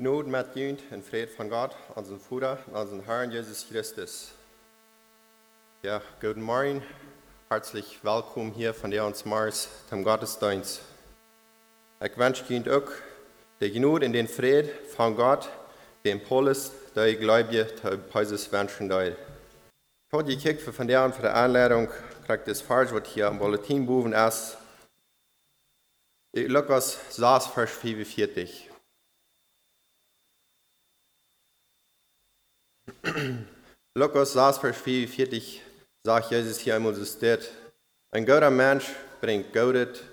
Gnade met junt en vrede van God, onze Vader en onze Herrn Jesus Christus. Ja, guten Morgen. Herzlich willkommen hier von der uns Mars zum Gottesdienst. Ich wünsche Ihnen auch die Gnade in den Frieden von Gott, den Polis, der ich glaube, der Peises wünschen soll. Ich habe gekickt von der und für Einladung, kriegt das falsch, was hier am Bulletin boven ist. Lukas 6, Vers 45. Lukas 6, Vers 44 sagt Jesus hier einmal so steht, ein guter Mensch bringt Goudet,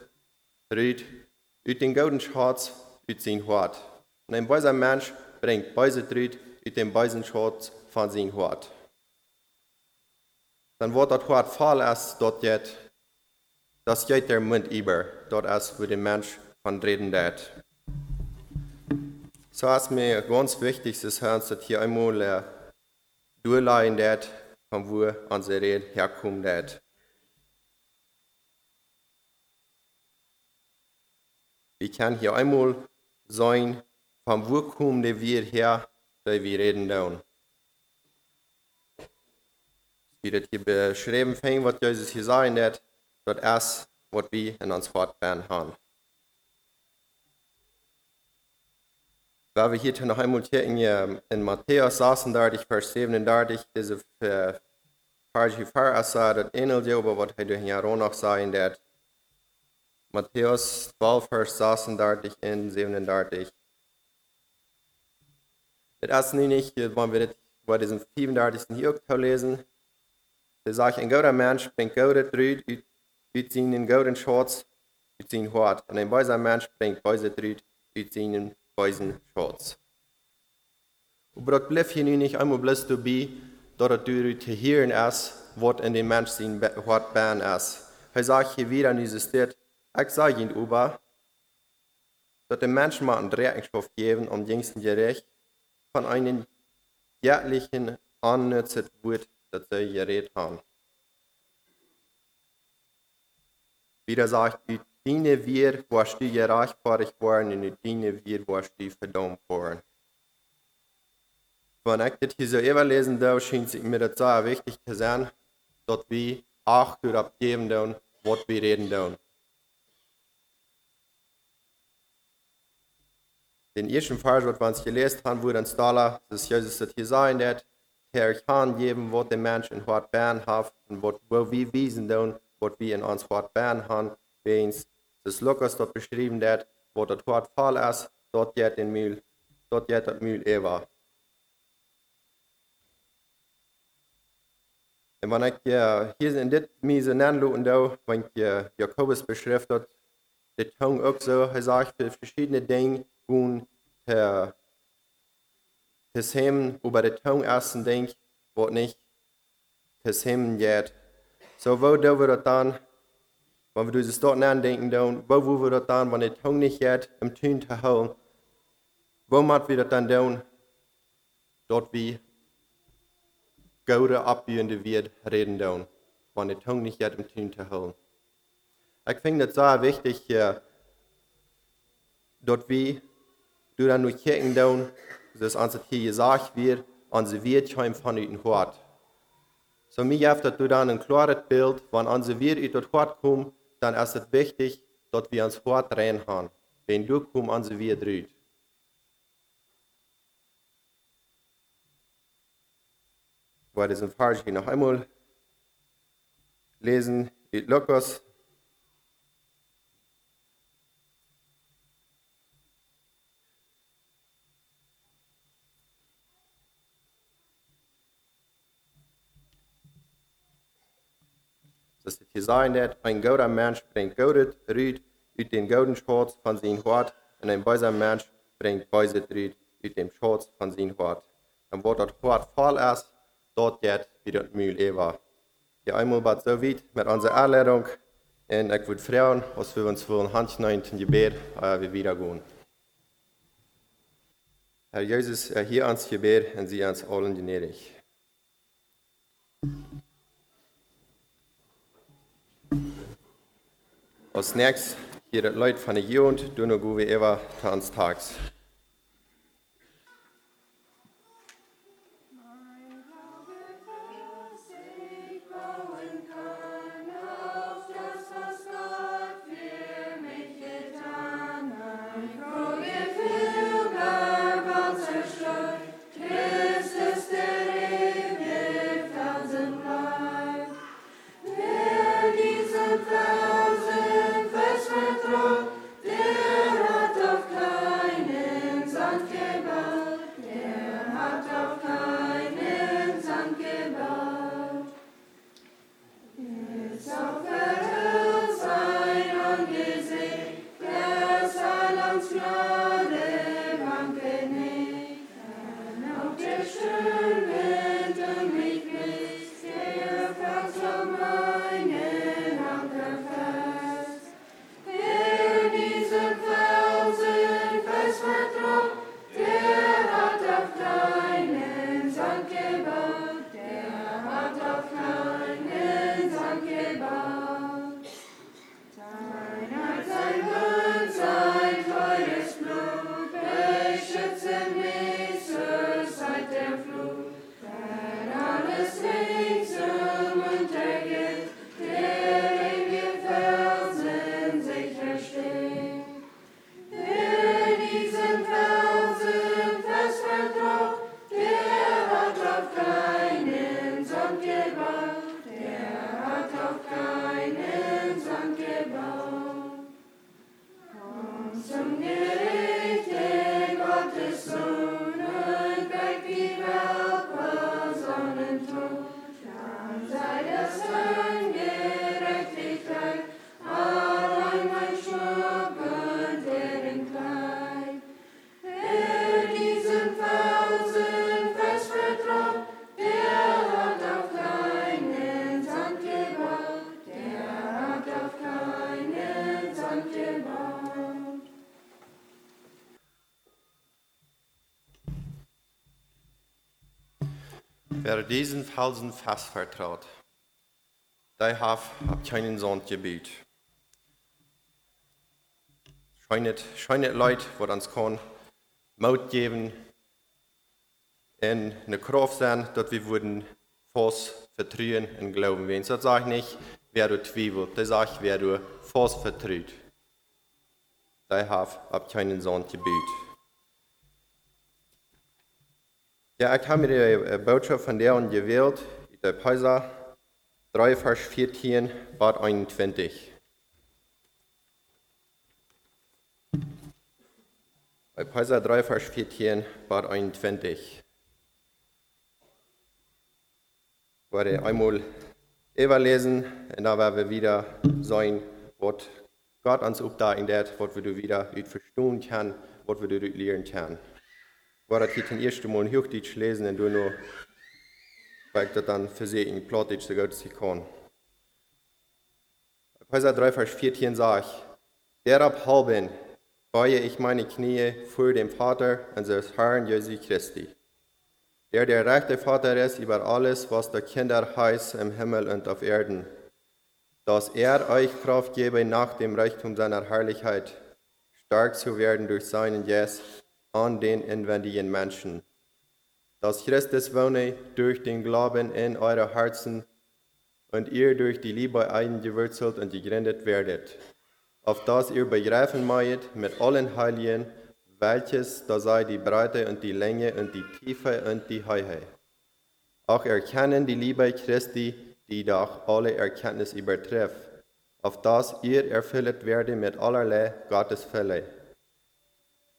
Rüd, uit den gouden Schatz, uit sein Hort. Und ein böser Mensch bringt böse Rüd, uit den bösen Schatz von sein Hort. Dann wird das Hort voll ist, dort jet, das geht der Mund über, dort ist, wo der Mensch von reden wird. So ist mir ganz wichtig, wir hier einmal durchleiden det, von wo unsere Rede herkommt. Wir können hier einmal sein, von wo kommen wir her, da wir reden dann. Wie das hier beschrieben fängt, was Jesus hier sagen hat, das ist, was wir in uns fortbauen haben. Weil wir hier noch einmal hier in, in Matthäus 36, Vers 37, diese Vers hier vor ist, das ähnelt ja, aber was er hier auch noch sagen hat. Matthäus 12, Vers 36 und 37. Das ist nicht, wenn wir bei diesem 34. hier auch lesen. Da sagt, ein guter Mensch bringt gute Trüd, ut seinen guten Schatz, ut sein Hort. Und ein böser Mensch bringt böse Trüd, ut seinen bösen Schatz. Aber das bleibt hier nicht einmal bloß dabei, dass du zu hören ist, was in den Menschen Hort bern ist. Er sagt hier wieder in dieses Stück, ich sage Ihnen aber, dass den Menschen mal einen Rechenschaft geben um jüngsten Gericht von einem jährlichen annützet wird, das sie geredet haben. Wieder sagt, die Diene wir, was du gerechtfertigt worden, und die Diene wir, was du verdammt worden. Wenn ich das hier so überlesen darf, scheint es mir das sehr wichtig zu sein, dass wir Acht darauf geben, was wir reden. Dürfen. Den ersten Vers, was wir uns gelesen haben, wo dann Stala, dass Jesus das hier sagen hat, Herr, ich kann geben, was der Mensch in Hort Bern hat, und was wir wiesen, was wir in uns Hort Bern haben, wenn das Lukas dort beschrieben hat, wo das Hort voll ist, dort geht den Mühl, dort geht das Mühl Eva. Und wenn ich hier in dit miese Nennluten da, wenn ich Jakobus beschriftet, der Tung auch so, er sagt für verschiedene Dinge, und der das Hemmen über die Tung ersten Ding, wo nicht das Hemmen geht. So, wo wir das dann, wenn wir das dort nachdenken, dann, wo wo wir das dann, wenn die Tung nicht geht, im Tun zu holen, wo macht wir das dann tun? Dort wie gute abbiehende wird reden tun, wenn die Tung nicht geht, im Tun zu holen. Ich finde das sehr wichtig hier, dort wie du dann nur kijken down, dus als het hier gesagt wird, onze Wirtschaft von den Hort. So mir heeft dat du dann ein klares Bild, wenn onze wir uit het Hort kommen, dann ist es wichtig, dass wir uns rein haben. Wenn du kommst, onze wir dreht. Ich werde diesen Vers noch einmal lesen. In Lukas dass es hier sein wird, ein guter Mensch bringt Gutes Rüd uit den gouden Schatz von seinem Hort, und ein böser Mensch bringt böse Rüd uit dem Schatz von seinem Hort. Und wo das Hort voll ist, dort geht wie das Mühl Eva. Ja, einmal war so weit mit unserer Anleitung, und ich würde fragen, was wir uns für ein Handchen in den Gebet äh, wieder gehen. Herr Jesus, hier ans Gebet und sie ans allen gnädig. Das Leute von der Jugend, du noch wie immer, Tags. Wer diesen Felsen fest vertraut, der hat keinen Sonnengebiet. Scheinet, scheinet Leute, wo uns kann, Mut geben, in eine Kraft sein, dass wir würden fast vertrauen und glauben werden. Das sage ich nicht, wer du zweifelt, das sage ich, wer du fast vertraut. Der hat keinen Sonnengebiet. Ja, ich habe mir die äh, Botschaft von der und gewählt, der Peiser 3, Vers 14, Bad 21. Bei Peiser 3, Vers 14, Bad 21. Ich werde einmal überlesen und dann werden wir wieder sein, was Gott uns aufdagen wird, was wir wieder verstehen können, was wir lernen können ersten Mal Hochdeutsch lesen und du nur, weil ich das dann für sie in gut sie kann. Epheser 3, Vers 14 sagt, derab halben beuge ich meine Knie vor dem Vater unseres Herrn Jesu Christi, der der rechte Vater ist über alles, was der Kinder heißt im Himmel und auf Erden, dass er euch Kraft gebe, nach dem Reichtum seiner Herrlichkeit stark zu werden durch seinen Jesus, an den inwendigen Menschen, dass Christus wohne durch den Glauben in eure Herzen und ihr durch die Liebe eingewurzelt und gegründet werdet, auf das ihr begreifen möget mit allen Heiligen, welches da sei die Breite und die Länge und die Tiefe und die Höhe. Auch erkennen die Liebe Christi, die doch alle Erkenntnis übertrifft, auf das ihr erfüllt werdet mit allerlei Gottesfälle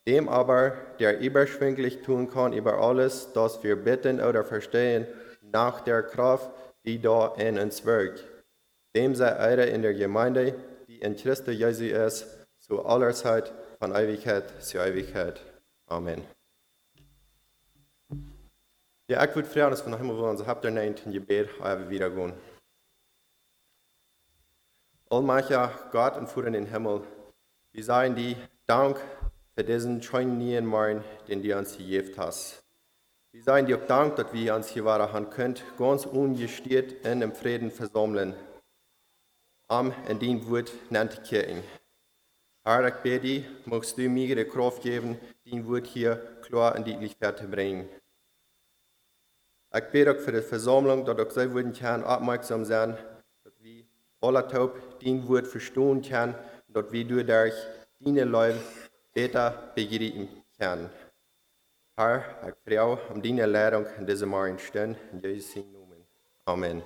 dem aber, der überschwinglich tun kann über alles, das wir bitten oder verstehen, nach der Kraft, die da in uns wirkt. Dem sei Ehre in der Gemeinde, die in Christus Jesu ist, zu aller Zeit, von Ewigkeit zu Ewigkeit. Amen. Ja, ich würde fragen, dass wir wollen, so habt ihr nicht in Gebet, aber wieder gehen. Allmächtiger Gott und Fuhr in den Himmel, wir sagen dir Dank für diesen schönen Morgen, den du uns gegeben hast. Wir seien dir Dank, dass wir uns hier waren können, ganz ungestiert in dem Frieden versammeln. Am in den Wort nennt Kirchen. Herr, ich bitte magst du mir die Kraft geben, den Wort hier klar in die Lichtwerte bringen. Ich bitte auch für die Versammlung, dass auch sie würden können, aufmerksam sein, dass wir alle taub den Wort verstehen können, dass wir durch deine Leute beter begripen kan. Herr, ik vraag om die leiding in deze morgen steun. In Jezus' naam. Amen.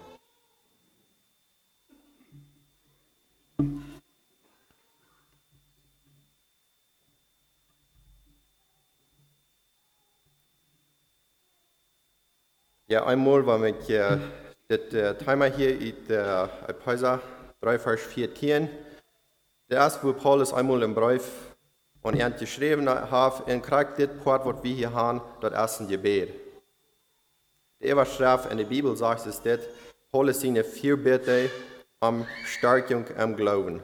Ja, einmal war ich äh, das äh, Thema hier in der Epheser 3, Vers 14. Der erste, wo Paulus einmal im Brief und er hat geschrieben hat, in das Part, was wir hier haben, das erste Gebet. Die Überschrift in der Bibel sagt es das, Paulus seine vier Bitte um Stärkung am Glauben.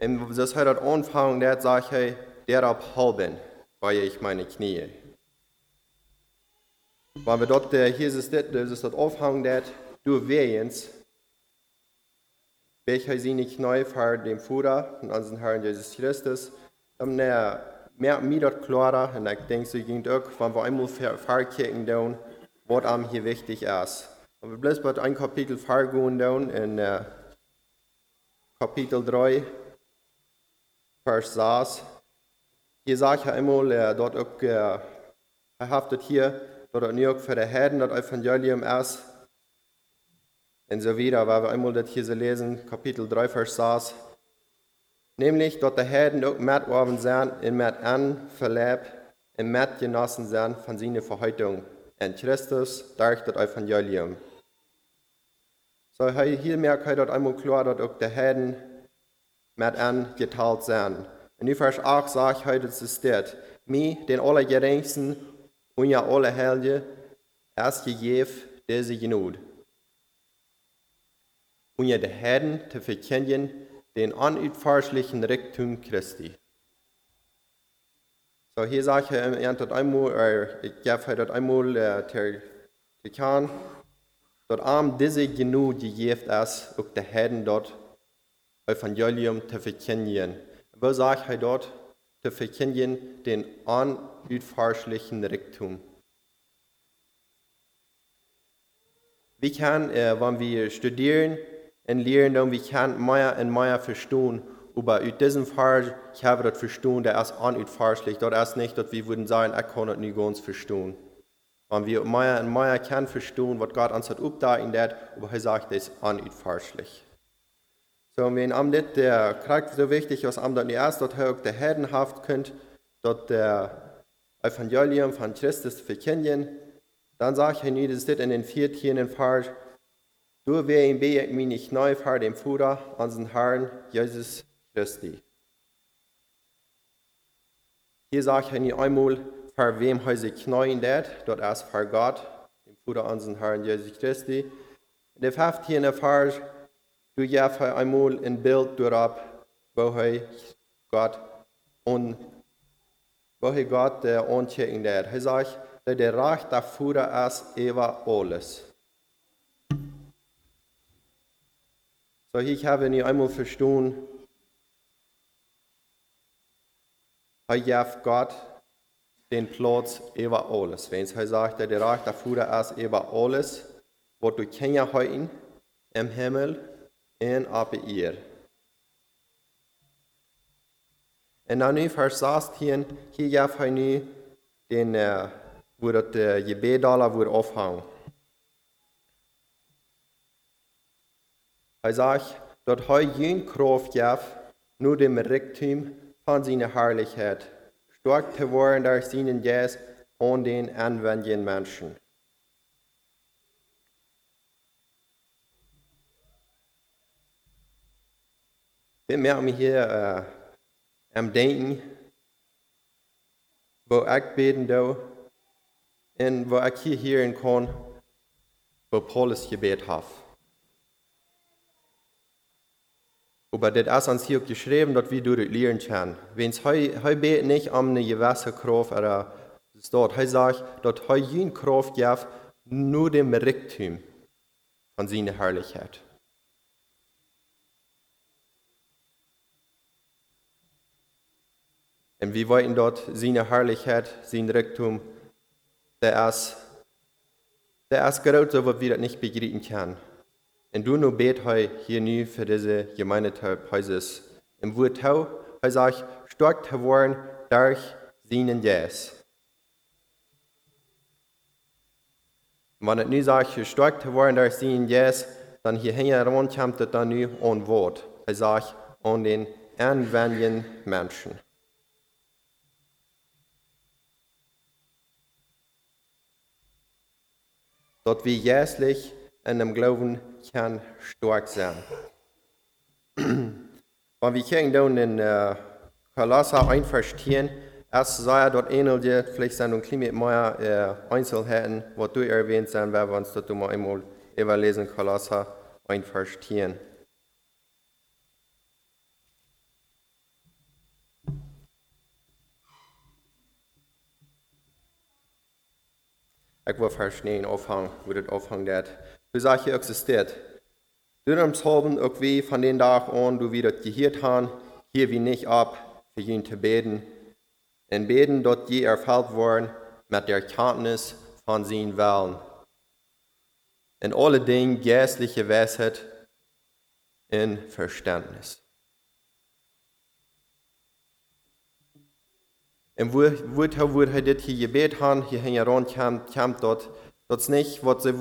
Und das hat er angefangen, der sagt er, derab halben, weil ich meine Knie. Weil wir dort, hier ist es das, das ist das Aufhang, der du wehens, welcher sie nicht neu für dem Führer und unseren Herrn Jesus Christus, um ne, mehr mir dort klarer, und ich denke, so ging auch, wenn wir einmal verkehren down, was am hier wichtig ist. Und wir bleiben ein Kapitel vergehen down in uh, Kapitel 3, Vers 6. Hier sagt er einmal, uh, dort auch, er haftet hier, dort auch nicht für die Herden, das Evangelium ist, und so weil wir einmal das hier so lesen, Kapitel 3, Vers 6. Nämlich, dass die Herden auch mitgeworfen sind und mit an verlebt und mitgenossen sind von seiner Verheitung in Christus durch das Evangelium. So, hier merkt er dort einmal klar, dass auch die Herden mit an geteilt sind. Und in Vers 8 sagt er, das ist das. Mir, den Allergeringsten und ja alle Helden, erst gegeben, diese Genut und ihr de Herren zu verkennen den unerforschlichen Reichtum Christi. So, hier sagt er, er hat einmal, er, ich gebe dort einmal äh, der Dekan, dort am diese genug gegeben ist, auch der Herren dort Evangelium zu verkennen. Wo sagt er dort, zu verkennen den unerforschlichen Reichtum? Wie kann, äh, wenn wir studieren, en leren dan wie kan mehr und mehr verstehen, aber in diesem Fall, ich habe das verstehen, der ist unerforschlich, das ist nicht, dass wir würden sagen, ich kann das nicht ganz verstehen. Wenn wir mehr und mehr kann verstehen, was Gott uns hat aufgedacht, aber er sagt, das ist unerforschlich. So, wenn am nicht der Charakter so wichtig ist, am das nicht erst, dass er auch der Herdenhaft könnt, dass der Evangelium von Christus verkennen, dann sagt er nicht, das ist in den vierten Vers, du wer be ik mij niet neu voor dem Führer, unseren Herrn Jesus Christi. Hier sagt er nicht einmal, für wem sich knien wird, dort erst für Gott, dem Führer unseren Herrn Jesus Christi. In der 15. Vers, du gehst einmal ein Bild durch, wo Gott und wo Gott der Unchecken wird. Er sagt, der Recht der Führer ist über alles. So, ich habe nicht einmal verstanden, er gibt Gott den Platz über alles. Wenn er sagt, der Reich der Führer ist über alles, was du kennst heute im Himmel und auf ihr. Und dann in Vers 16, hier gibt er nu den, wo das Gebet da wird aufhängen. Hij sagt, dat hij geen kracht gaf, nur dem Reichtum von seiner Herrlichkeit, stark zu werden durch seinen Geist und den anwendenden Menschen. Wir merken hier äh, am Denken, wo ich beten darf und wo ich hier hören kann, wo Paulus gebet hat. Aber das ist uns hier geschrieben, dass wir durch lernen können. Wenn es heute nicht um eine gewisse Kraft es dort, er sagt, dass heute keine Kraft gibt, nur dem Reichtum von seiner Herrlichkeit. Und wir wollen dort seine Herrlichkeit, sein Reichtum, der ist, der ist groß, so was wir das nicht begreifen können. Und du nur bet heu hier nu für diese Gemeinde Hauses. Im Wort hau, he sagt, stark zu werden durch seinen Jes. Wenn es nu sagt, stark zu werden durch seinen Jes, dann hier hinten kommt es dann nu ein Wort. Er sagt, an den anwendenden Menschen. Dort wie jährlich in dem Glauben kan stark sein. Wenn wir kijken dan in uh, Kolosser 1 vers 10, Erst sei er dort ähnelt, vielleicht sind ein klein mehr äh, Einzelheiten, was du erwähnt sind, werden wir uns dort mal einmal überlesen, Kolosser 1, Vers 10. Ik wil vers 9 afhangen, hoe hier existiert. Dürms haben auch wie von den Tag an, du wieder gehört haben, hier wie nicht ab, für ihn zu beten. Und beten dort je erfüllt worden mit der Erkenntnis von seinen Willen. In alle Dingen geistliche Weisheit in Verständnis. En wo, wo, wo hij dit hier gebet han, hier hängen kam dort, dort nicht, wat sie,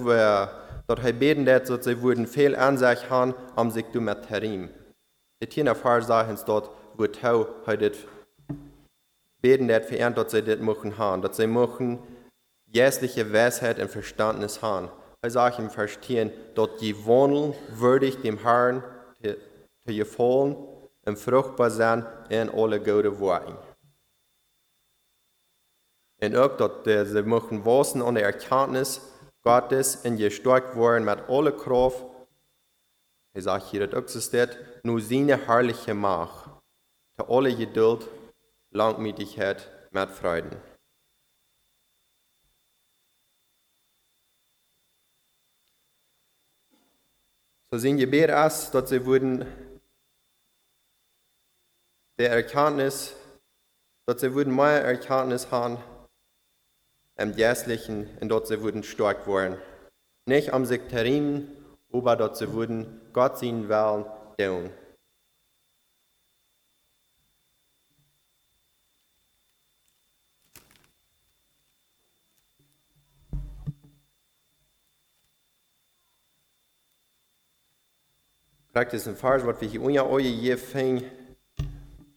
dort hij beten dat, dort sie wurden viel Ansicht han, am sich du mit Terim. Dit hier Fall sagen dort, wo tau hij dit beten dat verehrt, dort sie dit machen han, dort sie machen jässliche Weisheit und Verstandnis han. Er sagt im Vers 10, dort die wohnen würdig dem Herrn zu gefallen und fruchtbar sein in alle gute Worte. En ook dat ze mogen wassen de erkenntnis Gottes en gestärkt worden met alle kracht. Hij zegt hier dat ook zo staat, nu zijn herrliche macht, te alle geduld, langmütigheid met vreuden. So zijn Gebet ist, dass sie wurden der Erkenntnis, dass sie wurden mehr Erkenntnis haben, im Jährlichen, in dort sie wurden stark worden. Nicht am Sektarin, aber dort sie wurden Gott seinen Willen tun. Praktisch ein Vers, was wir hier unter euch hier finden,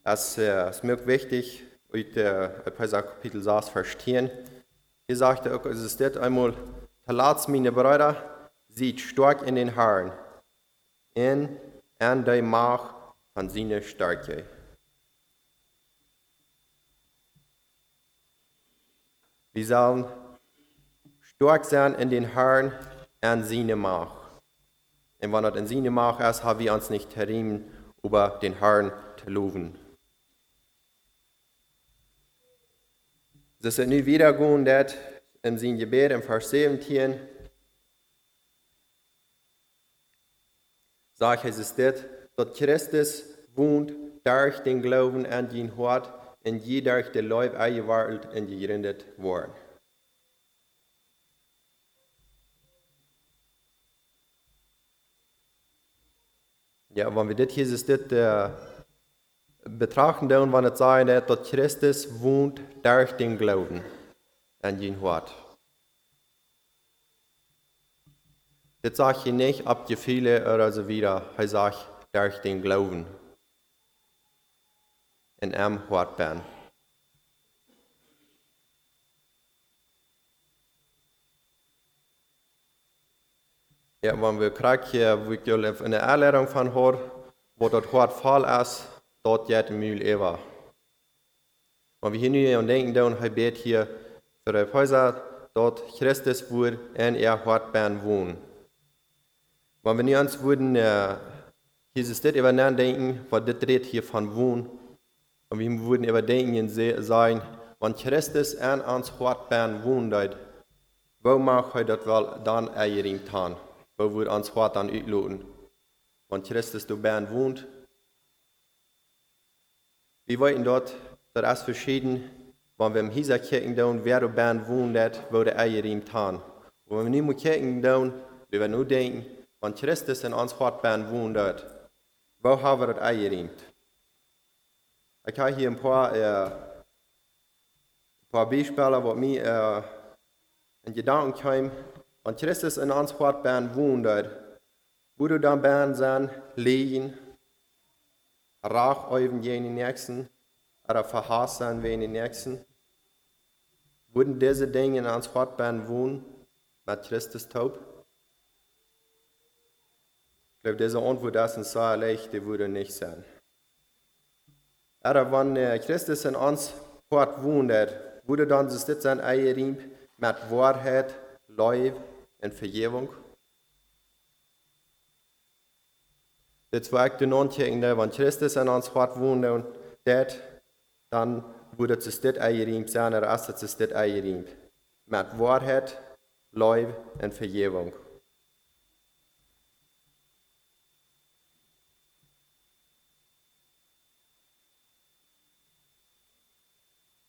ist, äh, ist mir wichtig, heute äh, Kapitel 6 verstehen. Hier sagt er, es ist das einmal, Talatz meine Brüder, sieht stark in den Herrn, in an der Macht von seiner Stärke. Wir sollen stark sein in den Herrn an seine Macht. Und wenn das in seine Macht ist, haben wir uns nicht terrimen, über den Herrn zu loben. Das ist nu wiedergehen, dat in zijn Gebet im Vers 17 sagt es dit, dat Christus wohnt durch den Glauben an den Hort und je durch den Leib eingewandelt und gegründet worden. Ja, wenn wir das ist, das, betrachten dann, wenn es sagt, dass Christus wohnt durch den Glauben an den Wort. Das sagt hier nicht, ob die viele oder so wieder. Er sagt, durch den Glauben in einem Wort bin. Ja, wenn wir hier, wie ich eine Erklärung von hören, wo das Wort voll ist, dort jet mul Eva. Wenn wir hier nu an denken, dann hij bet hier für die Häuser, dort Christus woord en er ben wohnen. Wenn wir nu ans würden, äh, Jesus dit über denken, was dit redet hier von wohnen, und wir würden überdenken sein, wenn Christus an ans hart ben wohnt, wo mag hij dat wel dan eiering tan? Wo wird ans hart dann uitloten? Wenn Christus du ben wohnt, wir wollten dort, das ist verschieden, wenn wir im Hisa kicken down, wer band wohnt, wo der Eier ihm tan. Und wenn wir nicht mehr kicken down, wir nur denken, wenn Christus in uns Hort band wohnt, wo haben wir das Eier ihm? Ich habe hier ein paar, äh, ein paar Beispiele, die mir äh, in Gedanken kamen. Wenn Christus in uns Hort band wo du dann band sein, liegen, Rach euren jenen Nächsten, oder verhassen den Nächsten? Würden diese Dinge in uns fortbahn wohnen, mit Christus taub? Ich glaube, diese Antwort ist uns so leicht, die würde nicht sein. Aber wenn Christus in uns hart woont, wurde dann is dit zijn eigen riem met waarheid, lief Dit werkt de non-checkende, want Christus in ons hart woont en dat, dan wurde es dit eigen riem zijn, er als het dit eigen riem. Met waarheid, lief en vergeving.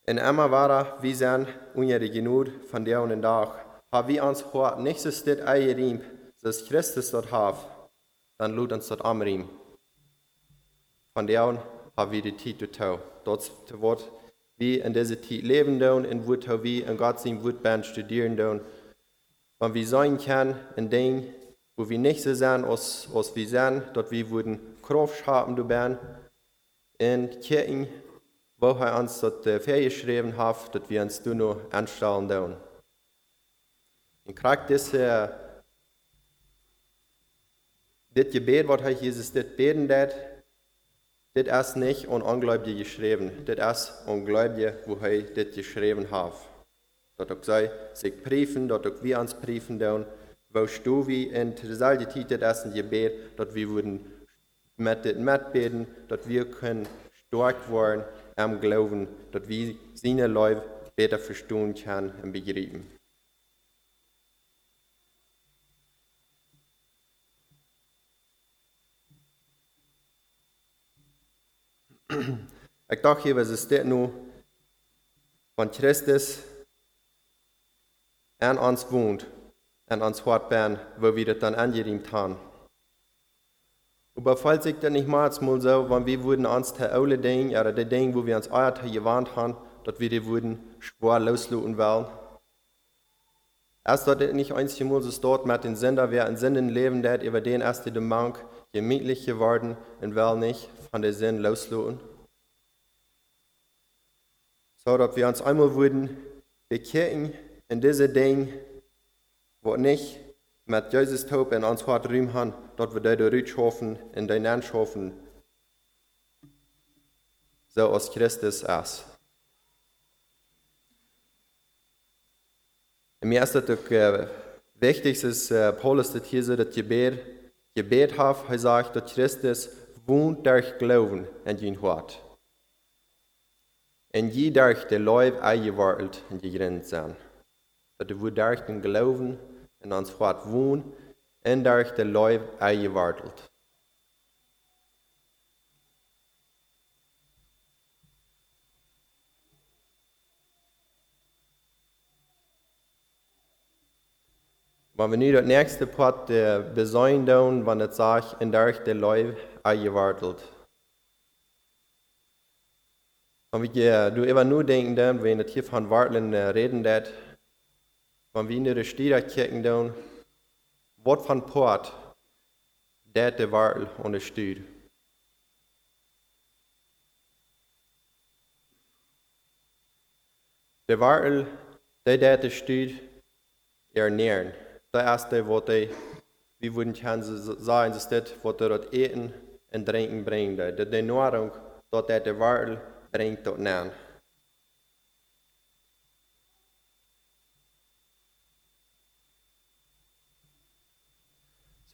En Emma waren wie zijn unjere genoeg van der en dag. Har vi ons hart niet zo stit eigen riem, zoals Christus dat heeft, dan loopt ons dat amriem. Van der haben wir die tijd toe. Dat wordt wie in deze tijd leven doen en wordt wie in woord ben studieren doen. Want we zijn kan in ding, wo wir nicht so zijn als, als wir zijn, dat wir würden Kraft haben du ben. In Kirchen wo hij ons dat uh, geschreven heeft, dat we ons toen nog aanstellen doen. En krijg deze, dit gebed, wat hij Jezus dit beten deed, dit is niet on ongläubige geschreven. Dit is ongläubige, wo hij dit geschreven heeft. Dat ook zij zich brieven, dat ook we ons brieven doen. Wo stu wie in dezelfde tijd dit is een gebed, dat we worden met dit metbeten, dat we kunnen stark worden am Glauben, dass wir seine Leute besser verstehen können und begreifen. Ich dachte hier, was das nu? Wenn Christus an uns wohnt, an uns hart bin, wo wir das dann angeriemt haben. Aber falls ich dann nicht mal so, wenn wir würden uns die alle Dinge, oder die Dinge, wo wir uns euer gewarnt haben, dass wir die würden schwer loslassen wollen. Erst dort nicht einzig mal so dort mit den Sender, wer in Sinnen leben, der über den erst die Mank gemütlich geworden und will nicht von der Sinn loslassen. So, dass wir uns einmal würden bekehren in diese Dinge, wo nicht met Jesus Tod in ons hart ruim han, dat we daar eruit schaffen en de schaffen, so als Christus is. En mir ist das uh, wichtig, dass Paulus das hier so das Gebet, Gebet hat, er sagt, dass Christus wohnt durch Glauben in dein Hart. En je durch de Leib eingewortelt in die Grenzen. Dat du durch den Glauben en ons hart woon en daar de looi eingewartelt. Wenn wir nu dat nächste Part besäuen doen, wanneer het zegt, en daar de looi eingewartelt. Wenn wir du immer nur denken, wenn wir hier von Warteln äh, reden, dat, wenn wir in de steden kijken dan, wat van poort dat de wartel ondersteunt. De wartel, die dat de stuurt, ernähren. Das erste, was die, wie würden sagen, ist das, was er dort eten und trinken. Dat de Nahrung, dat de wartel bringt dort nähen.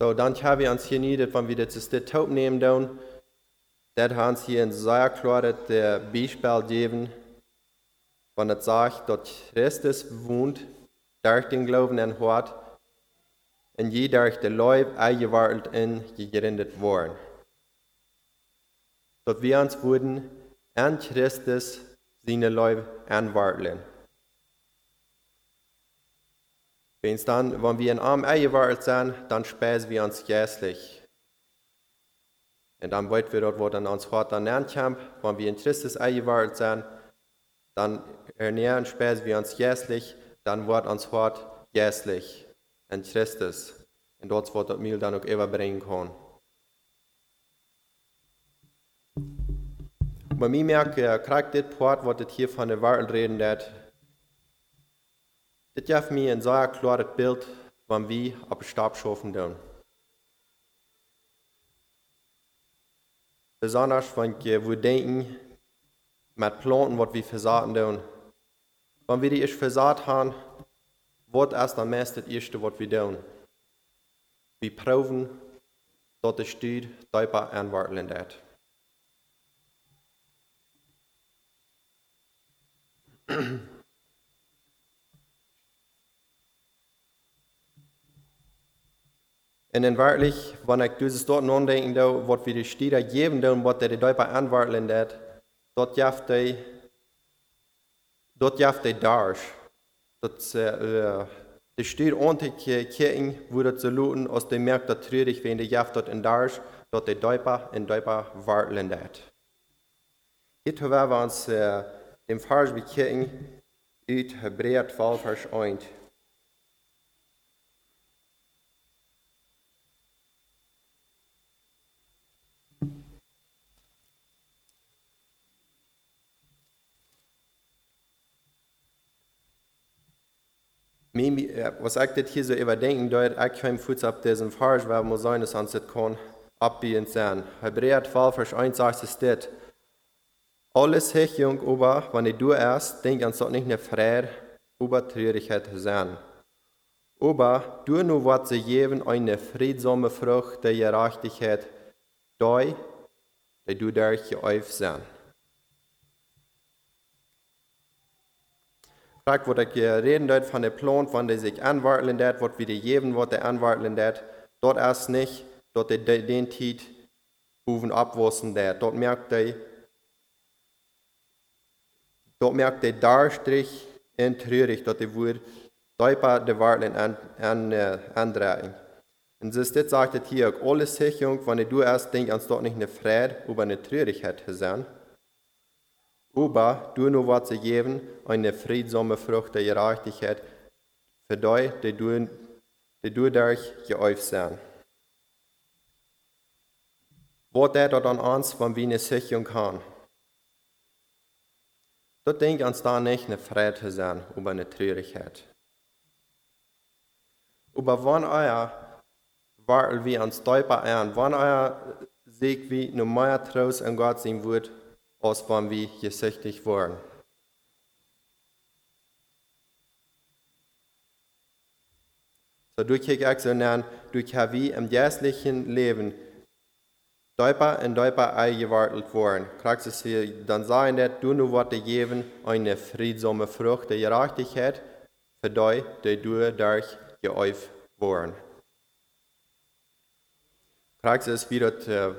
So, dann haben wir uns hier nieder, wenn wir das das Taub nehmen, dann, haben uns hier ein sehr klares Beispiel gegeben, wenn es sagt, dass Christus wohnt, durch den Glauben an Hort, und je durch den Leib eingewartet und gegründet worden. Dass wir uns wurden an Christus seine Leib anwarten. Wenn's dann, wenn wir in arm eingewahrt sind, dann speisen wir uns jässlich. Und dann wollen wir dort, wo dann uns Vater ernährt wenn wir in Christus eingewahrt sind, dann ernähren, speisen wir uns jässlich, dann wird uns Wort jässlich in Christus. Und dort wird das Mehl dann auch überbringen können. Bei mir merke, kriegt das Port, was das hier von der Welt reden, dat Dit geeft mij een zeer klaar beeld van wie op stap schaffen doen. Besonders wenn wir denken, mit Planten, was wir versaten tun. Wenn wir die erst versaat haben, wird erst am meisten das Erste, was wir tun. Wir proben, dass es steht, dass anwarten dat. En dan werkelijk, wanneer ik dus dort nadenken doe, wat we de stieren geven doen, wat de daarbij aanwartelen dat, dat jaft hij, dat jaft hij daar. Dat uh, de stier ontek kijken, wo dat ze loten, als de merkt dat treurig wenn de jaft dat in daar, dat de daarbij en daarbij wartelen dat. Hier hebben we ons uh, dem vers bekijken uit Hebräer 12 vers 1. was ich das hier so überdenken deut, ich kein Fuß ab diesem Vers, sein, dass uns das kann abbiegen sein. Hebräer 12, Vers 1 sagt es das. Alles hech jung, aber wenn du erst, denk an so nicht eine Freude, über Traurigkeit sein. Aber du nur was sie geben, eine friedsame Frucht der Gerechtigkeit, da, die du durch auf sein. Fragt, wat ik reden deut von der Plan, wann der sich anwarten dat, wat wir die geben, wat der anwarten dat, dort erst nicht, dort der den Tiet hoeven abwassen dat. Dort merkt er, dort merkt er Darstrich en treurig, dat er wohl deutbar der Warten an, an, uh, andrehen. Und so ist das sagt er hier, alles Sicherung, wenn du erst denkst, ans dort nicht eine Freude, aber eine Traurigkeit zu sein. Aber du nur was zu geben, eine friedsame Frucht der Gerechtigkeit, für die, die du, die du durch geäuft sind. Was der dort an uns, wenn wir eine Sicherung Dort denkt uns da nicht eine Freude sein über eine Traurigkeit. Aber wenn euer wartel wie ans Däuper an, wenn euer Sieg wie nur mehr Trost an Gott sein wird, als wann wir gesüchtig waren. So durch nennen, durch wie im jährlichen Leben Däuper und Däuper eingewartet worden. Kriegst es hier dann sagen, dass du nur Worte geben, eine friedsame Frucht der für die, die du durch geäuft worden. Kriegst es wieder,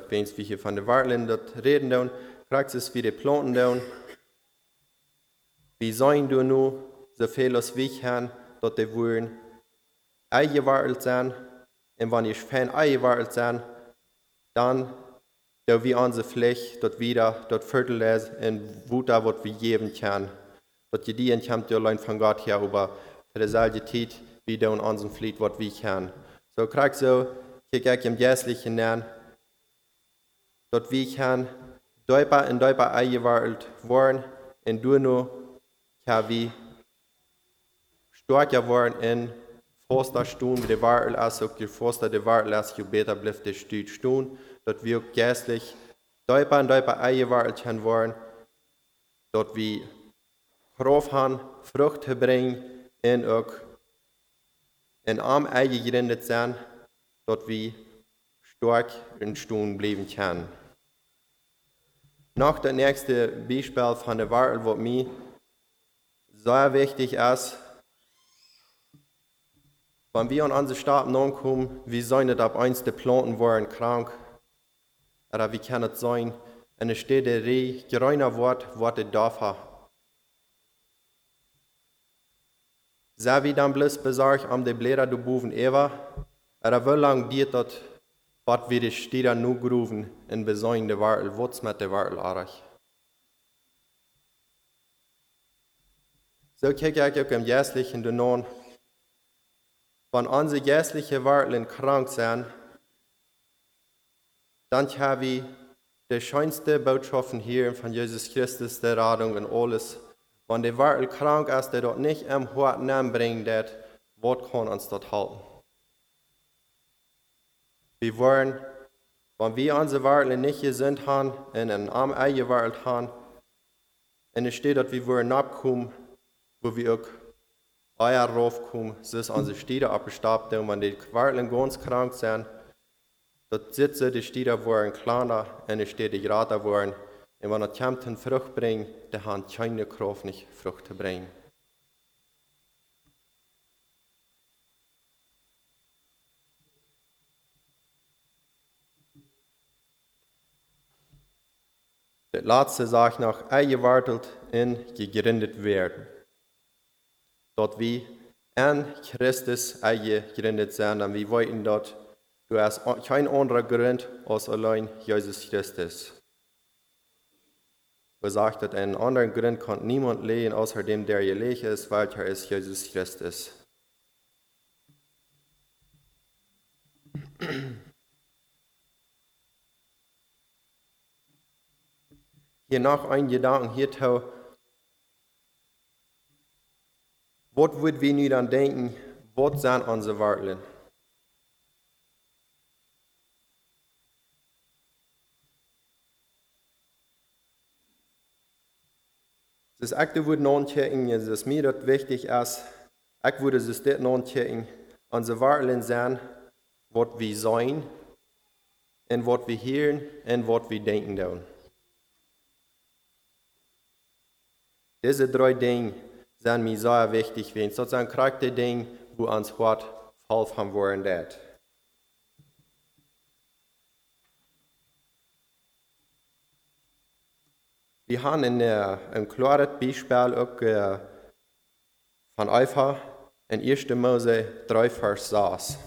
wenn wir hier von der Wartlen reden, Praxis wie die Planten down. Wie sollen du nu so viel als wir haben, dass die wollen eingewartet sein. Und wenn ich fan eingewartet sein, dann da wir unsere Pflicht dort wieder dort Viertel ist und wo da was wir geben können. Dort gediehen kommt allein von Gott her über für dieselbe Zeit wie da in unserem Pflicht was wir können. So krieg so, ich ich im Jährlichen nennen, dort wie ich kann, Dojpa en dojpa eingewartet worden en du nu wie stark geworden in första stund det var alltså och ju första det var läs ju bättre blev det stund stund dort wir geistlich dojpa en dojpa eingewartet han worden dort vi grof han frucht bringen en och en arm eingegründet sein dort vi stark in stund bleiben kann. Noch das nächste Beispiel von der Wahrheit, was mir sehr wichtig ist, wenn wir an unsere Stadt kommen, wie sollen das ab eins der Planten waren krank? Oder wie kann es sein, eine Städte Reh, gereiner Wort, Worte Dörfer? Sei wie dann bloß besorgt am de Blätter du Buven Eva, oder wie lang geht das wat wir die Städte nu gruven in besoinde wartel, wots met de wartel arach. So kijk ik ook im jährlichen de non. Wenn unsere jährliche Warteln krank sind, wir die schönste Botschaften hier von Jesus Christus, der Radung und alles. Wenn der Wartel krank ist, der dort nicht im Hort bringt, was kann uns dort halten? Wir wollen, wenn wir unsere Werte nicht gesund haben, in einen Arm eingewartet haben, En er steht dat vi worden opkom, wo vi ook eier raufkom, sis an se Stieder abgestabt, und man die Quartlen ganz krank sind, dort sitze die Stieder waren kleiner, en die Grader waren, und wenn er kämpft Frucht bringt, der hat keine Kraft nicht Frucht zu bringen. Das letzte sagt noch, eingewartet in gegründet werden. Dort wie an Christus eingegründet sind, und wir wollen dort, du hast kein anderer Grund als allein Jesus Christus. Wir sagt, dass einen anderen Grund kann niemand legen, außer dem, der gelegt ist, welcher ist Jesus Christus. Hier noch ein Gedanken hier tau. Was würden wir nun dann denken, was sind unsere Warteln? Das akte non checken, es ist mir das wichtig ist, ich würde das non checken, unsere Warteln sein, was wir sein, und was wir hören, und was wir denken tun. Diese drei Dinge sind mir sehr wichtig, wenn sozusagen Charakterdinge, wo uns Gott helfen wollen wird. Wir haben in, uh, ein klares Beispiel auch uh, von Eifer in 1. Mose 3, Vers 6.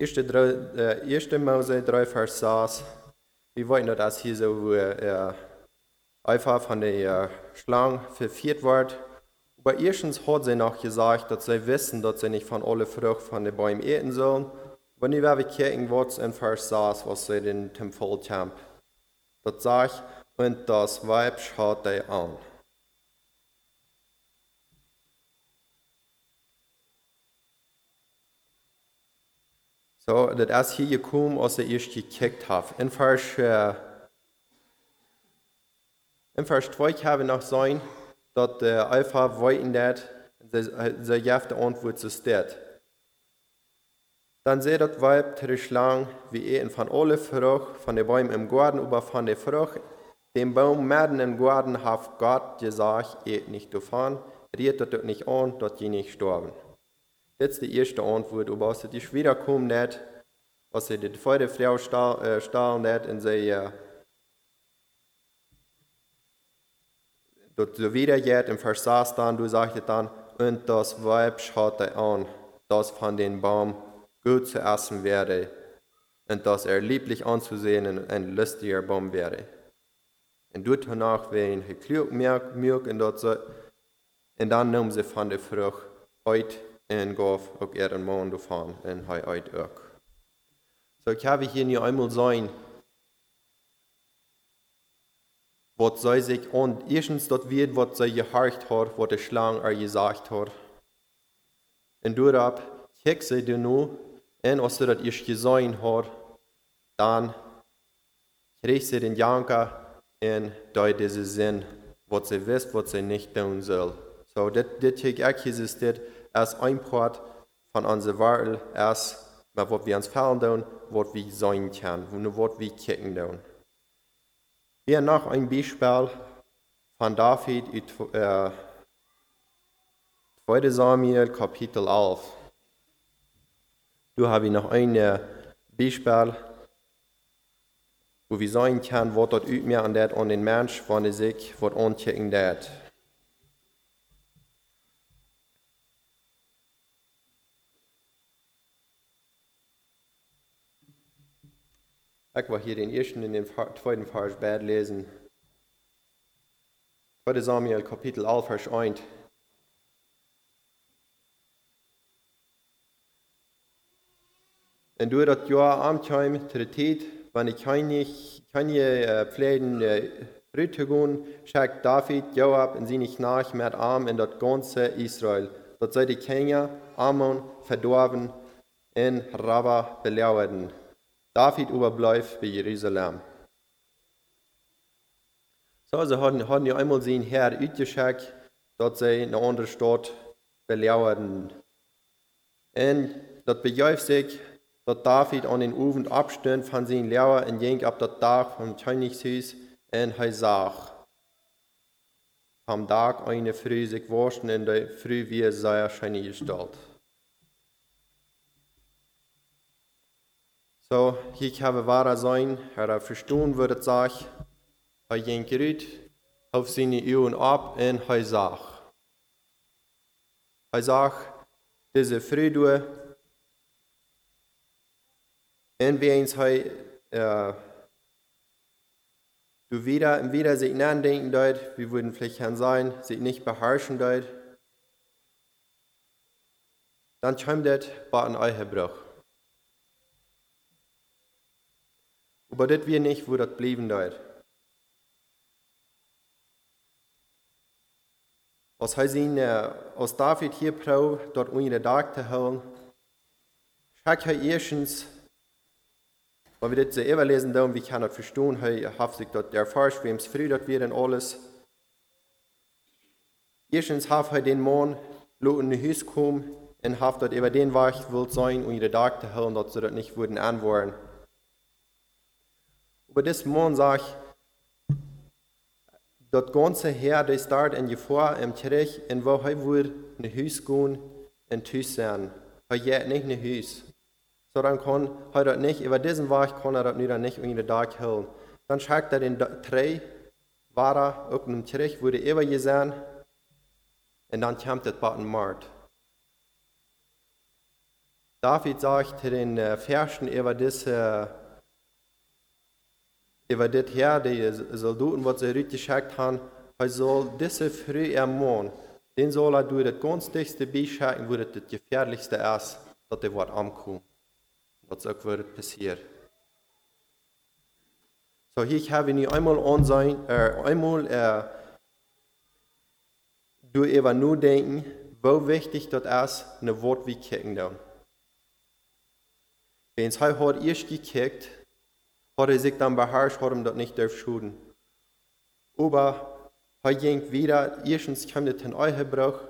1. Äh, 1. Mose 3, Vers 6. Wir wollen nur, dass hier so äh, einfach von der äh, Schlange verführt wird. Aber erstens hat sie noch gesagt, dass sie wissen, dass sie nicht von alle Frucht von den Bäumen eten sollen. Werden wir gucken, was in Vers 6, was sie den Tempel haben. Das sagt, und das Weib schaut sie an. So, dat is hier gekomen als ze eerst gekickt have. In vers, uh, in vers 2 hebben we nog zijn dat de Alpha wollten dat, ze, gaf de antwoord zo staat. Dann seht dat Weib der Schlang, wie er von alle Frucht von den Bäumen im Garten, aber von der Frucht, dem Baum mitten im Garten, hat Gott gesagt, ihr nicht davon, redet dort nicht an, dort je nicht sterben. Das ist die erste Antwort, aber als die wiederkommen nicht, als sie die zweite Frau stahlen nicht und sie äh, dort so wiedergeht im Vers 6 dann, du sagst dann, und das Weib schaute an, das von dem Baum gut zu essen wäre und dass er lieblich anzusehen und ein lustiger Baum wäre. Und dort danach werden sie klug Milch und dort so, und dann nahmen sie von der Frucht heute en gav och er en man fan en hai eit ök. Så kan vi hier nu einmal sein, was sei sich und erstens dort wird, was sei gehorcht hat, was der Schlang er gesagt hat. Und durab, kiek sie du nu, en als du das erst gesehen hat, dann kriegst sie den Janker in da diese Sinn, was sie wisst, was sie nicht tun soll. So, das, das hier existiert, als ein Part von unserer ist, mit was wir uns fallen tun, was wir sein können, und was wir kicken Hier noch ein Beispiel von David in äh, 2. Samuel Kapitel 11. Du habe ich noch ein äh, Beispiel, wo wir sein können, was dort übt mir an den Mensch, wenn er sich was anchecken das. Ich will hier den ersten und den zweiten Vers bad lesen. 2. Samuel Kapitel 11, Vers 1. Und du dat Jahr amtheim zu der Zeit, wenn ich keine, keine äh, Pflegen äh, Rüttegun, schickt David Joab und seine Knach mit Arm in das ganze Israel, dat zij die Kenia, Ammon verdorven en Rabba belauerden. David überbleib bei Jerusalem. So, sie haben, haben ja einmal sein Herr uitgeschickt, dat zij eine andere Stadt belauerden. En dat bejuift sich, dat David an den Abend abstund von seinen Lauer und ging ab dat Tag vom Königshaus en hij zag. Am Tag eine Früh sich waschen in der Früh wie es sei erscheinen gestalt. So, ich habe wahrer sein, er verstehen würde sag, er ging gerüht auf seine Augen ab und er sag. Er sag, diese Früh du, und wie eins he, äh, du wieder, wieder sich nachdenken dort, wir würden vielleicht kann sein, sich nicht beherrschen dort, dann kommt das bei ein Eihebruch. Aber das wir nicht, wo das blieben dort. Als hij uh, als David hier prou dort onder de dag te houden, schak hij eerstens, wenn wir das so überlesen, dann, wie kann er verstehen, er hat sich dort erforscht, wem es früh dort wird und alles. Erstens hat er den Mann in die Haus kommen und hat dort über den Weg will sein, ihre Tag zu holen, dass sie dort nicht würden antworten. Aber das Mann sagt, das ganze Herr, das dort in Gefahr im Kirch, und wo er würde in die Haus gehen und Haus sein. Er geht nicht in die Haus. So dann kann er das nicht, über diesen Weg kann er das nicht in den Tag holen. Dann schickt er den drei Ware auf dem Kirch, wurde immer gesehen, und dann kommt das bei dem Markt. David sagt den äh, Versen über das, äh, über das her, die Soldaten, was sie rübergeschickt haben, er soll diese früh ermahnen, den soll er durch das ganz dichtste beischicken, wo das gefährlichste ist, dass der Wort ankommt. Was auch wird passiert. So, hier habe ich einmal ansehen, äh, einmal äh, du über nur denken, wo wichtig das ist, eine Wort wie kicken. Wenn es heute erst gekickt, hat er sich dann beherrscht, hat ihm das nicht schuden. Aber er ging wieder, erstens kam das in Bruch,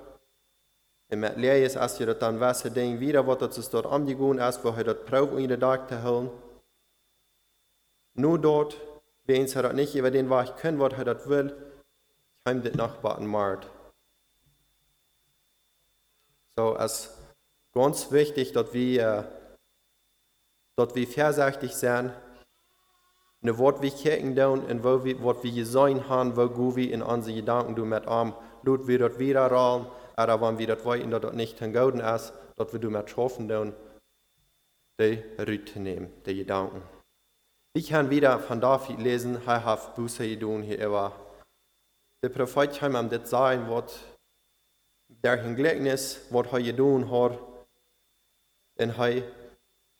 und mit Leis, als je dat dan was, denk wieder, wat dat is dort angegaan is, wo hij dat proef om je dag te houden. Nur dort, wenn er das nicht über den Weg können, was er das will, kommt das Nachbarn Mord. So, es ist ganz wichtig, dass wir, dass wir vorsichtig sind, in Wort wie kicken tun und wo wir, was wir sein haben, wo gut wir in unsere Gedanken du mit am, lut wir dort wieder aber wenn wir das wollen, dass das nicht Gauden ist, dass wir du mit schaffen tun, die Rüte nehmen, die Gedanken. Ich kann wieder von David lesen, er hat Buße getan hier über. Der Prophet kann ihm das sagen, was der Gleichnis, was er getan hat, und er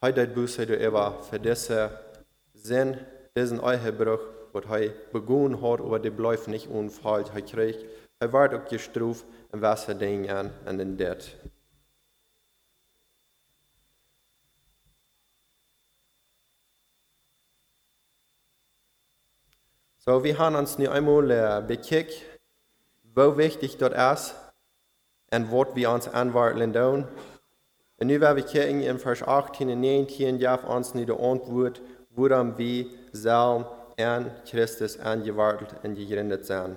hat das Buße über für diese Sinn, diesen Eihebruch, was er begonnen hat, aber der bleibt nicht unfalsch. Er kriegt, er wird auch gestraft, und was er Ding an, an den Dead. So, wir haben uns nu einmal äh, bekickt, wo wichtig das ist und was wir uns anwarten tun. Und nu werden wir kicken in Vers 18 und 19, ja, uns nu die Antwort, woran wir sollen an Christus angewartet und gegründet sein.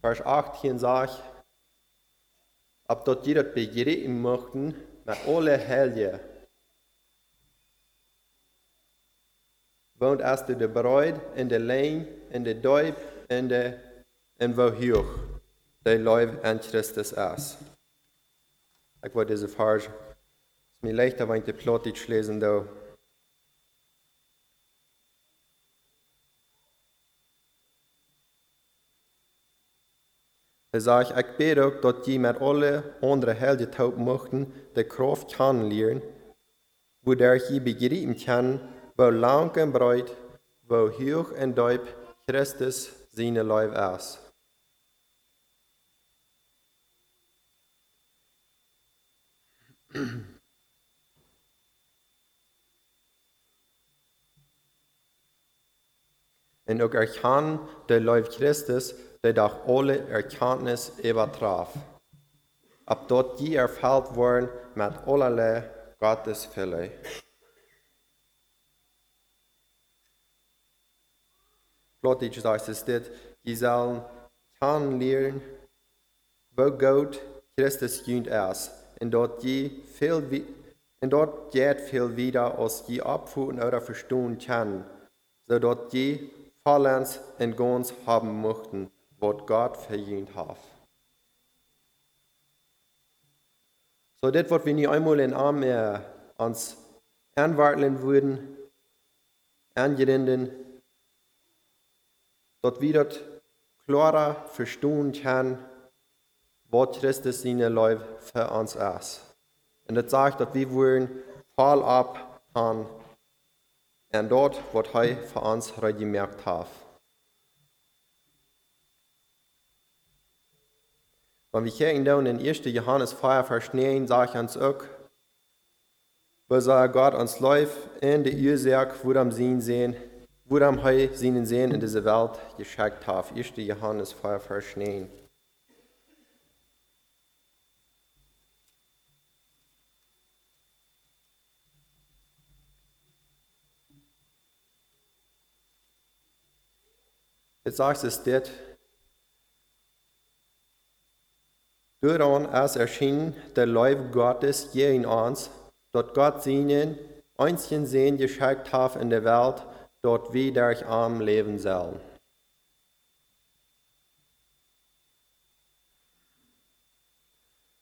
Vers 18 sagt, ob dort jeder begreifen möchten, mit alle Helge. Wohnt erst der Bräut, in der Lein, in der Deub, in der, in der Leib an Christus ist. Ich wollte diese Vers, es ist mir leichter, wenn ich die Plot lesen darf. Er sagt, ich bete auch, dass die mit alle anderen Helden taub möchten, die Kraft kennenlernen, wo der ich begreifen kann, wo lang en breed, wo hoog en diep Christus zijn lijf is. En ook erkennen de lijf Christus, die doch alle erkennis übertraf. Ab dort die erfüllt worden mit allerlei Gottesfülle. Plötzlich sagt es dit, die sollen kennenlernen, wo Gott Christus jünd ist, und dort je viel, und dort geht viel wieder, als je abfuhren oder verstehen kann, so dort je vollends und ganz haben möchten, was Gott verdient hat. So, das, was wir nicht einmal in Arm äh, ans anwarten würden, angerinden, dort wieder klarer verstehen kann, was Christus seine Leib für uns ist. Und das sagt, dass wir wollen voll ab haben und dort, was er für uns gemerkt hat. Wenn wir hier in 1. Johannes 4 Vers 9 sagt uns auch, sagt Gott uns läuft in der Ursache, wo am Sehen sehen, wo am Heu seinen Sehen in dieser Welt geschickt hat. 1. Johannes 4 Vers 9. Jetzt sagt es dit, Daran ist erschienen der Leib Gottes je in uns, dort Gott seinen einzigen Sehen geschickt hat in der Welt, dort wir durch arm leben sollen.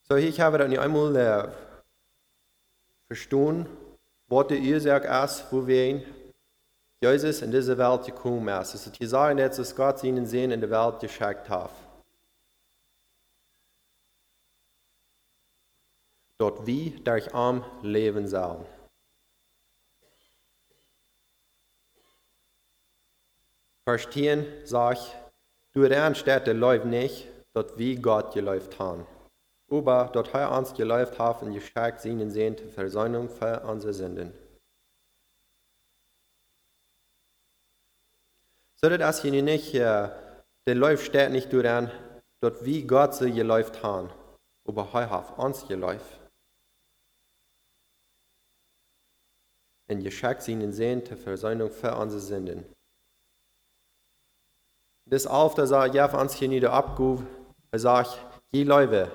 So, ich habe das nicht einmal äh, verstanden, was die Ursache ist, wo wir in Jesus in diese Welt gekommen ist. Es ist gesagt, dass Gott seinen Sehen in der Welt geschickt hat. dort wie durch arm leben sollen. Verstehen, sag, du entsteht der Läuf nicht, dort wie Gott geläuft haben. Aber dort er uns geläuft haben, geschickt seinen Sehen zur Versöhnung für unsere Sünden. So dass hier nicht, äh, der Läuf steht nicht daran, dort wie Gott sie geläuft haben, aber er hat uns geläuft. en geschenkt seinen Sehen zur Versöhnung für unsere Sünden. Das auf, da sagt ja, uns hier nieder abguf, er sagt, je Leute,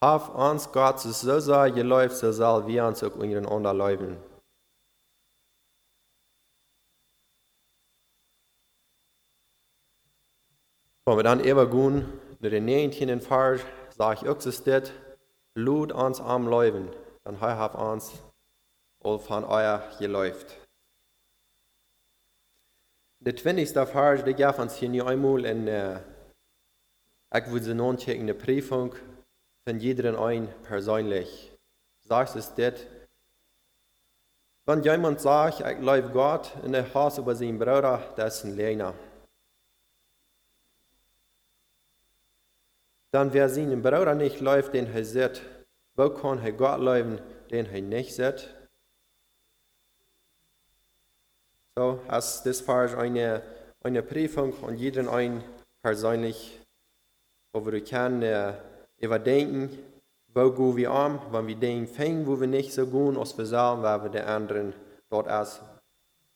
haf uns Gott so sehr geläuft, so soll wir uns auch unseren anderen läufen. Wenn wir dann eben gehen, nach den 19. Vers, ich auch so steht, lud uns am Läufen, dann haf uns all van euer geläuft. Der 20. Vers, der gab uns hier nicht einmal in, äh, sie nun checken, eine Prüfung von jedem ein persönlich. Sagst es das, wenn jemand sagt, ich läuft Gott in der Haus über seinen Bruder, das ein Lehner. Dann wer seinen Bruder nicht läuft, den er sieht, wo kann er Gott laufen, den er nicht sieht? So, das war eine, eine Prüfung und jeden ein persönlich, wo wir können äh, überdenken, wo gehen wir an, wenn wir den fängen, wo wir nicht so gehen, als wir sagen, weil wir den anderen dort erst,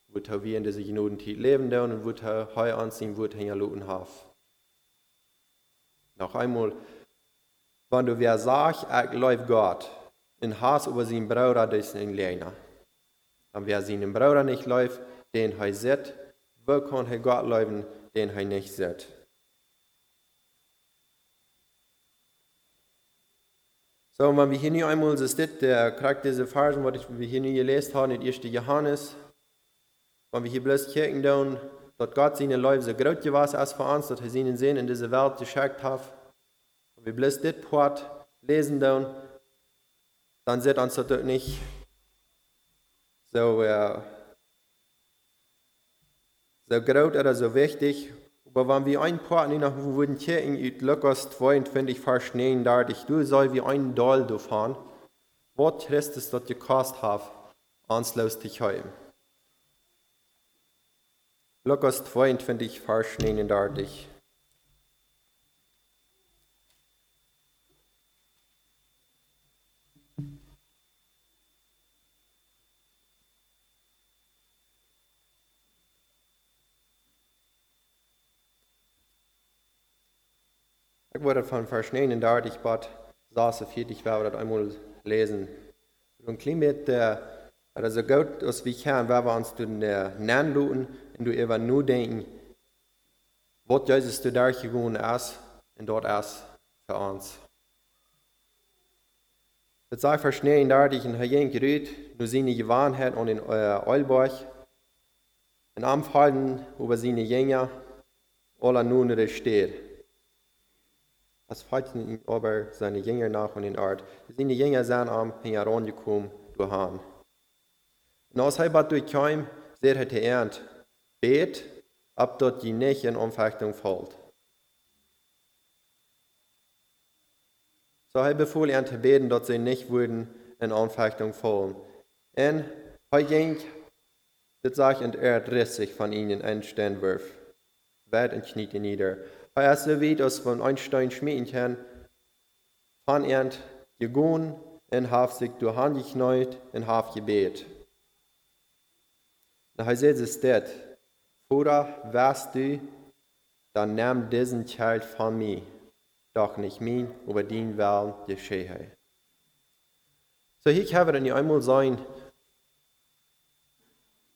wo wir in dieser Judentit leben und wo wir heu ansehen, wo wir hier luten haben. Noch einmal, wenn du wer sagst, ich läuft Gott, in Hass über seinen Bruder, das ist ein Lehner. Und wer seinen Bruder nicht läuft, den er sieht, wo kann er Gott laufen, den er nicht sieht. So, wenn wir hier nicht einmal so steht, der kriegt diese Versen, was wir hier nicht gelesen haben, in 1. Johannes, wenn wir hier bloß kicken, dann, dass Gott seine Leute so groß gewesen ist für uns, dass er seinen Sinn in diese Welt geschickt hat, wenn wir bloß das Port lesen, dann, dann sieht uns das nicht so, äh, so groß oder so wichtig, aber wenn wir ein paar nicht noch würden hier in Lukas 22 verschneien, da ich du soll wie ein Doll fahren, was Christus dort gekostet hat, anschluss dich heim. Lukas 22 verschneien, da ich. Ich wurde von verschneien dort, ich bat, saß so viel, ich werde das einmal lesen. Und Klimat, der, äh, so gut als wir können, werden wir uns äh, nennen und du über nur denken, was Jesus du da gegangen ist und dort ist für uns. Das sei verschneien dort, ich in Hayen gerührt, nur seine Gewohnheit an den Eulberg, in Amfallen über seine Jünger, alle nun steht. Es folgten ihm aber seine Jünger nach und in Art. Seine Jünger sahen am herangekommen durch Han. Und als er bald durchkam, sehr er ernt, bet, ab dort die nicht in Umfechtung fällt. So er befohlen er zu beten, dass sie nicht würden in Anfechtung fallen. Und er ging, das sagt, und er riss sich von ihnen einen Steinwurf, weit und kniete nieder. Hij is so weit, als von Einstein schmieden kann, han er gegangen und hat sich durch Hand geknallt und hat gebet. Und er sagt es dort, Vater, weißt du, dann nimm diesen Child von mir, doch nicht mein, über den Willen geschehe. So hier kann nicht einmal sein,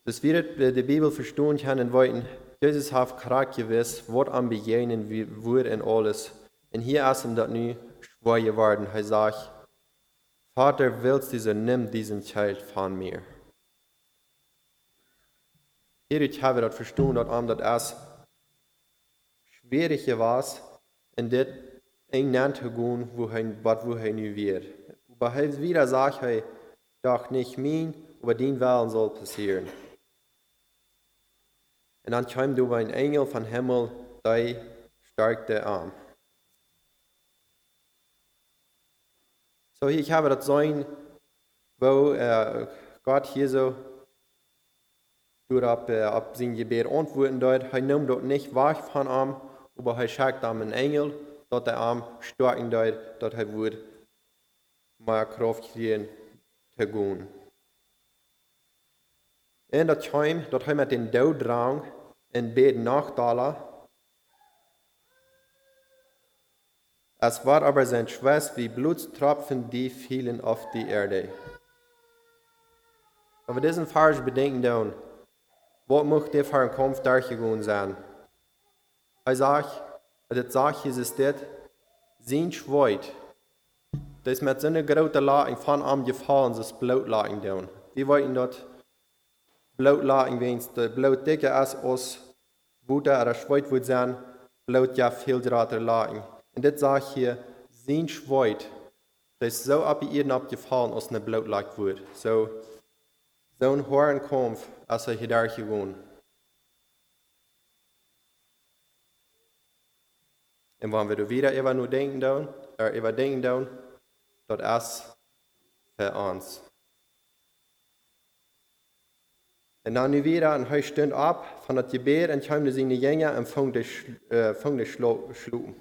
dass wir die Bibel verstehen können wollten, Jesus hat kracht gewiss, wat am begegnen wird en alles. Und hier ist ihm das nu schwer geworden. Er sagt, Vater, willst du, so nimm diesen Child von mir. Ich habe das verstanden, dass ihm das schwierig war, in das eng zu gehen, wo er, wo er nu wird. Aber er wieder sagt, er, doch nicht mein, aber den Willen soll passieren. Und dann kam du ein Engel von Himmel, der starkte Arm. So, ich habe das sein, wo äh, Gott hier so äh, ab sein Gebet antworten dort. Er nimmt dort nicht weg von ihm, aber er schickt ihm einen Engel, dort der Arm stark dort, dort er wird mehr Kraft kriegen zu gehen. Und dat kam, dat hij met den dooddrang en beet nachdalen. Es war aber sein Schweiß wie Blutstropfen, die fielen auf die Erde. Aber diesen falsch bedenken dann, ein Kampf durchgegangen sein? Er sagt, das sagt Jesus das, sein Schweit, das ist mit so einer großen Lagen von am gefallen, das Blut lagen down. Wir wollten dort Blut laten wens de bloot dikke as os Buddha oder Schweut wird sein, bloot ja viel drater laten. Und das sagt hier, sein Schweut, das ist so ab ihr abgefallen, als eine bloot lag wird. So, so ein hohen Kampf, als er hier da gewohnt. Und wenn wir wieder immer nur denken, dann, äh, immer denken, dann, das ist für uns. En dan nu weer en hij stond op van het gebed en kwam zijn jongen en vond de, uh, vond de slo sloep.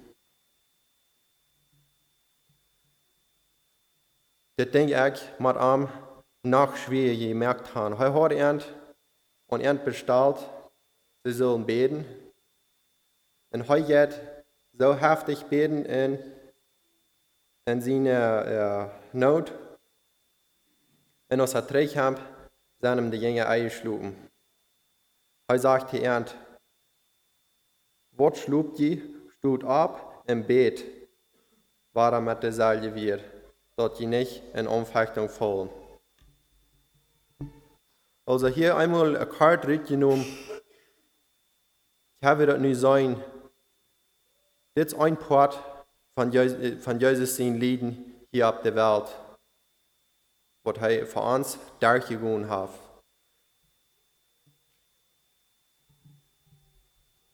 Dat denk ik met hem nog schwer gemerkt haben. Hij had ernt und ernt bestalt, sie sollen beten. Und hij gaat so heftig beten in, in seine uh, nood. En als hij terugkomt, seinem die Jünger eingeschlagen. Er sagte ernt, was schlug die, stut ab im Bett, war er mit der Salje wir, dort die nicht in Umfechtung fallen. Also hier einmal eine Karte genommen, ich habe das nicht sein, das ist ein Part von Jesus, von Jesus sein Lieden hier auf der Welt hij voor ons daar gewoon heeft.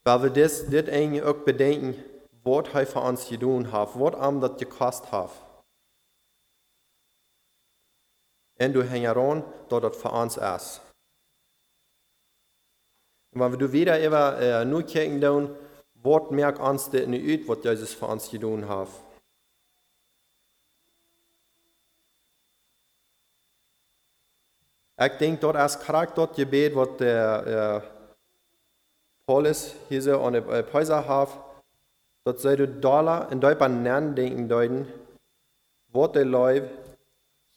Weil wir das, das eigentlich auch bedenken, was er für uns getan hat, was ihm das gekostet hat. Und du hängst heran, dass das für uns ist. Und wenn wir wieder über äh, nur kijken doen, wat merkt ons dit nu uit wat Jezus voor ons gedaan heeft? Ik denk dat als karakter dat gebed wat der äh, Paulus hier so an der Päuser hat, dat soll du Dollar in Deutschland nennen denken deuten, wat der Leib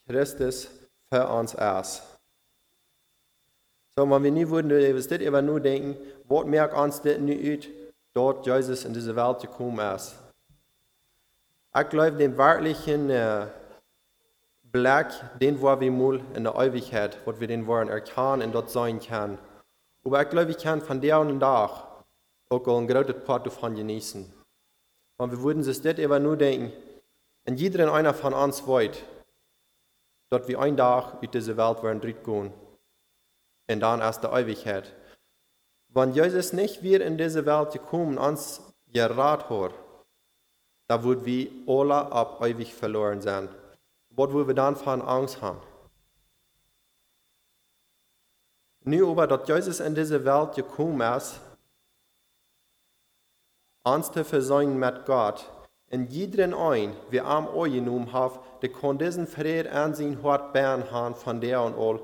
Christus für uns ist. So, wenn wir nie würden, was das aber nur denken, was merkt uns das nicht uit, dort Jesus in diese Welt gekommen ist. Ich glaube, den wirklichen äh, Blick, den wir wir mal in der Ewigkeit, was wir den wollen erkennen und dort sein können. Aber ich glaube, ich kann von der und Tag auch einen großen Part davon genießen. Und wir würden sich das aber nur denken, und jeder einer von uns wollte, dass wir einen Tag in diese Welt werden gehen und dann erst der Ewigkeit. Wenn Jesus nicht wieder in diese Welt gekommen uns gerat hat, da würden wir alle ab ewig verloren sein. Was würden wir dann von Angst haben? Nu aber, dass Jesus in diese Welt gekommen ist, uns zu versöhnen mit Gott, und jeden ein, wie am euch genommen hat, der kann diesen Frieden an sein Hort bären haben von der und all,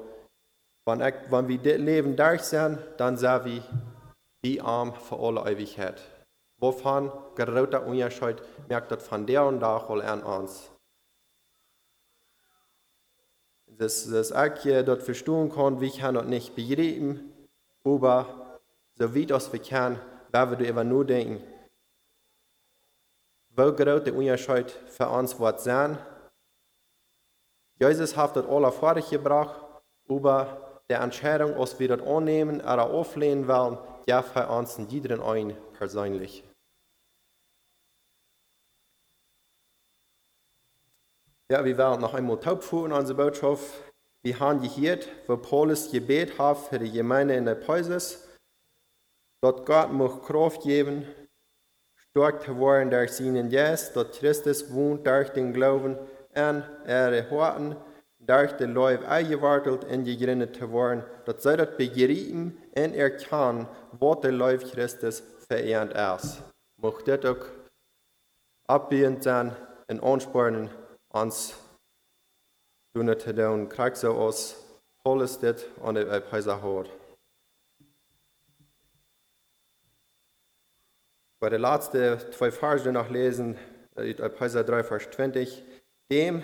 wenn, ich, wenn wir das Leben durch sind, dann sind wir wie arm für alle Ewigkeit. Wovon großer Unterschied merkt das von der und da an uns. Das, das ich hier dort verstehen kann, wie kann das nicht begreifen, aber so wie das wir können, werden wir über nur denken, wo groß der Unterschied für uns wird sein. Jesus hat das alle fertig gebracht, aber der Entscheidung, ob wir das annehmen oder auflehnen wollen, ja für uns jeden ein persönlich. Ja, wir werden noch einmal taub in unserer Botschaft. Wir haben gehört, wo Paulus Gebet hat für die Gemeinde in der Päuses, dort Gott muss Kraft geben, stark zu werden durch seinen Geist, dort Christus wohnt durch den Glauben an ihre Horten, durch den Leib eingewartet und gegründet te worden, dat zij dat begrijpen en erkennen wat der Leib Christus verehrt ist. Mocht dit ook abbiend zijn en aansporen ons doen het te doen. Krijg zo als Paulus dit aan de. Bei der letzten zwei Versen noch lesen, Epheser 3, Vers 20, dem,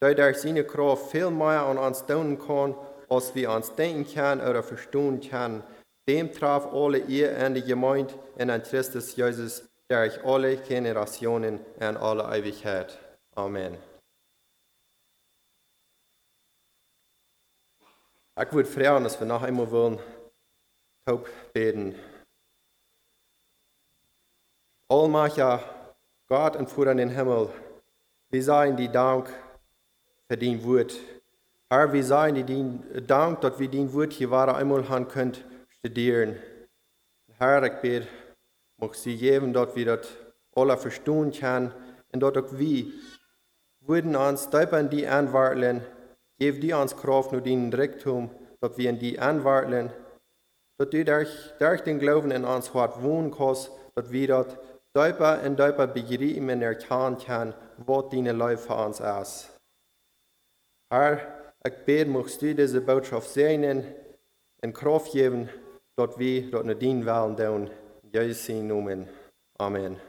dat er seine Kraft viel mehr an uns tun kann, als wir uns denken können oder verstehen können. Dem traf alle ihr in die Gemeinde in an Christus Jesus durch alle Generationen in alle Ewigkeit. Amen. Ich würde fragen, dass wir noch einmal wollen, taub beten. Allmächtiger Gott und Vater in den Himmel, wir sagen dir Dank verdient wird. Herr, wir sagen dir Dank, dass wir dein Wort hier war einmal haben könnt studieren. Herr, ich bete, mag sie geben, dass wir das alle verstehen können und dass auch wir würden uns in die anwarten, gib die uns Kraft nur den Rektum, dass wir in die anwarten, dass du durch, durch den Glauben in uns Hort wohnen kannst, dass wir das deutlicher und deutlicher begreifen und erkennen können, was deine Leute für uns ist. Herr, ich bete, möchtest du diese Botschaft segnen und Kraft geben, dass wir dort nicht dienen wollen, tun. In Jesu Namen. Amen.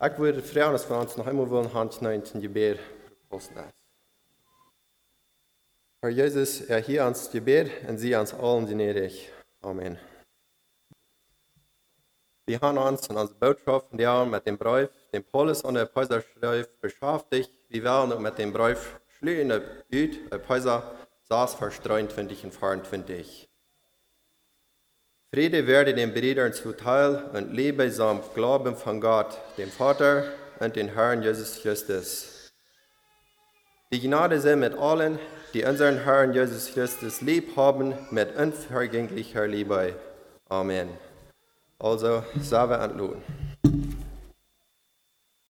Ich würde fragen, dass wir uns noch einmal wollen, Hand 19 Gebet posten. Herr Jesus, erhielt uns Gebet und sie uns allen gnädig. Amen. Haben uns in unserer Botschaft mit dem Brief, dem Paulus und der Päuser schreibt, beschäftigt. Wir werden mit dem Brief schließen, üt, der Päuser saß Vers 23 und 24. Friede werde den Brüdern zuteil und lebe samt Glauben von Gott, dem Vater und dem Herrn Jesus Christus. Die Gnade sei mit allen, die unseren Herrn Jesus Christus lieb haben, mit unvergänglicher Liebe. Amen. also save and Loon.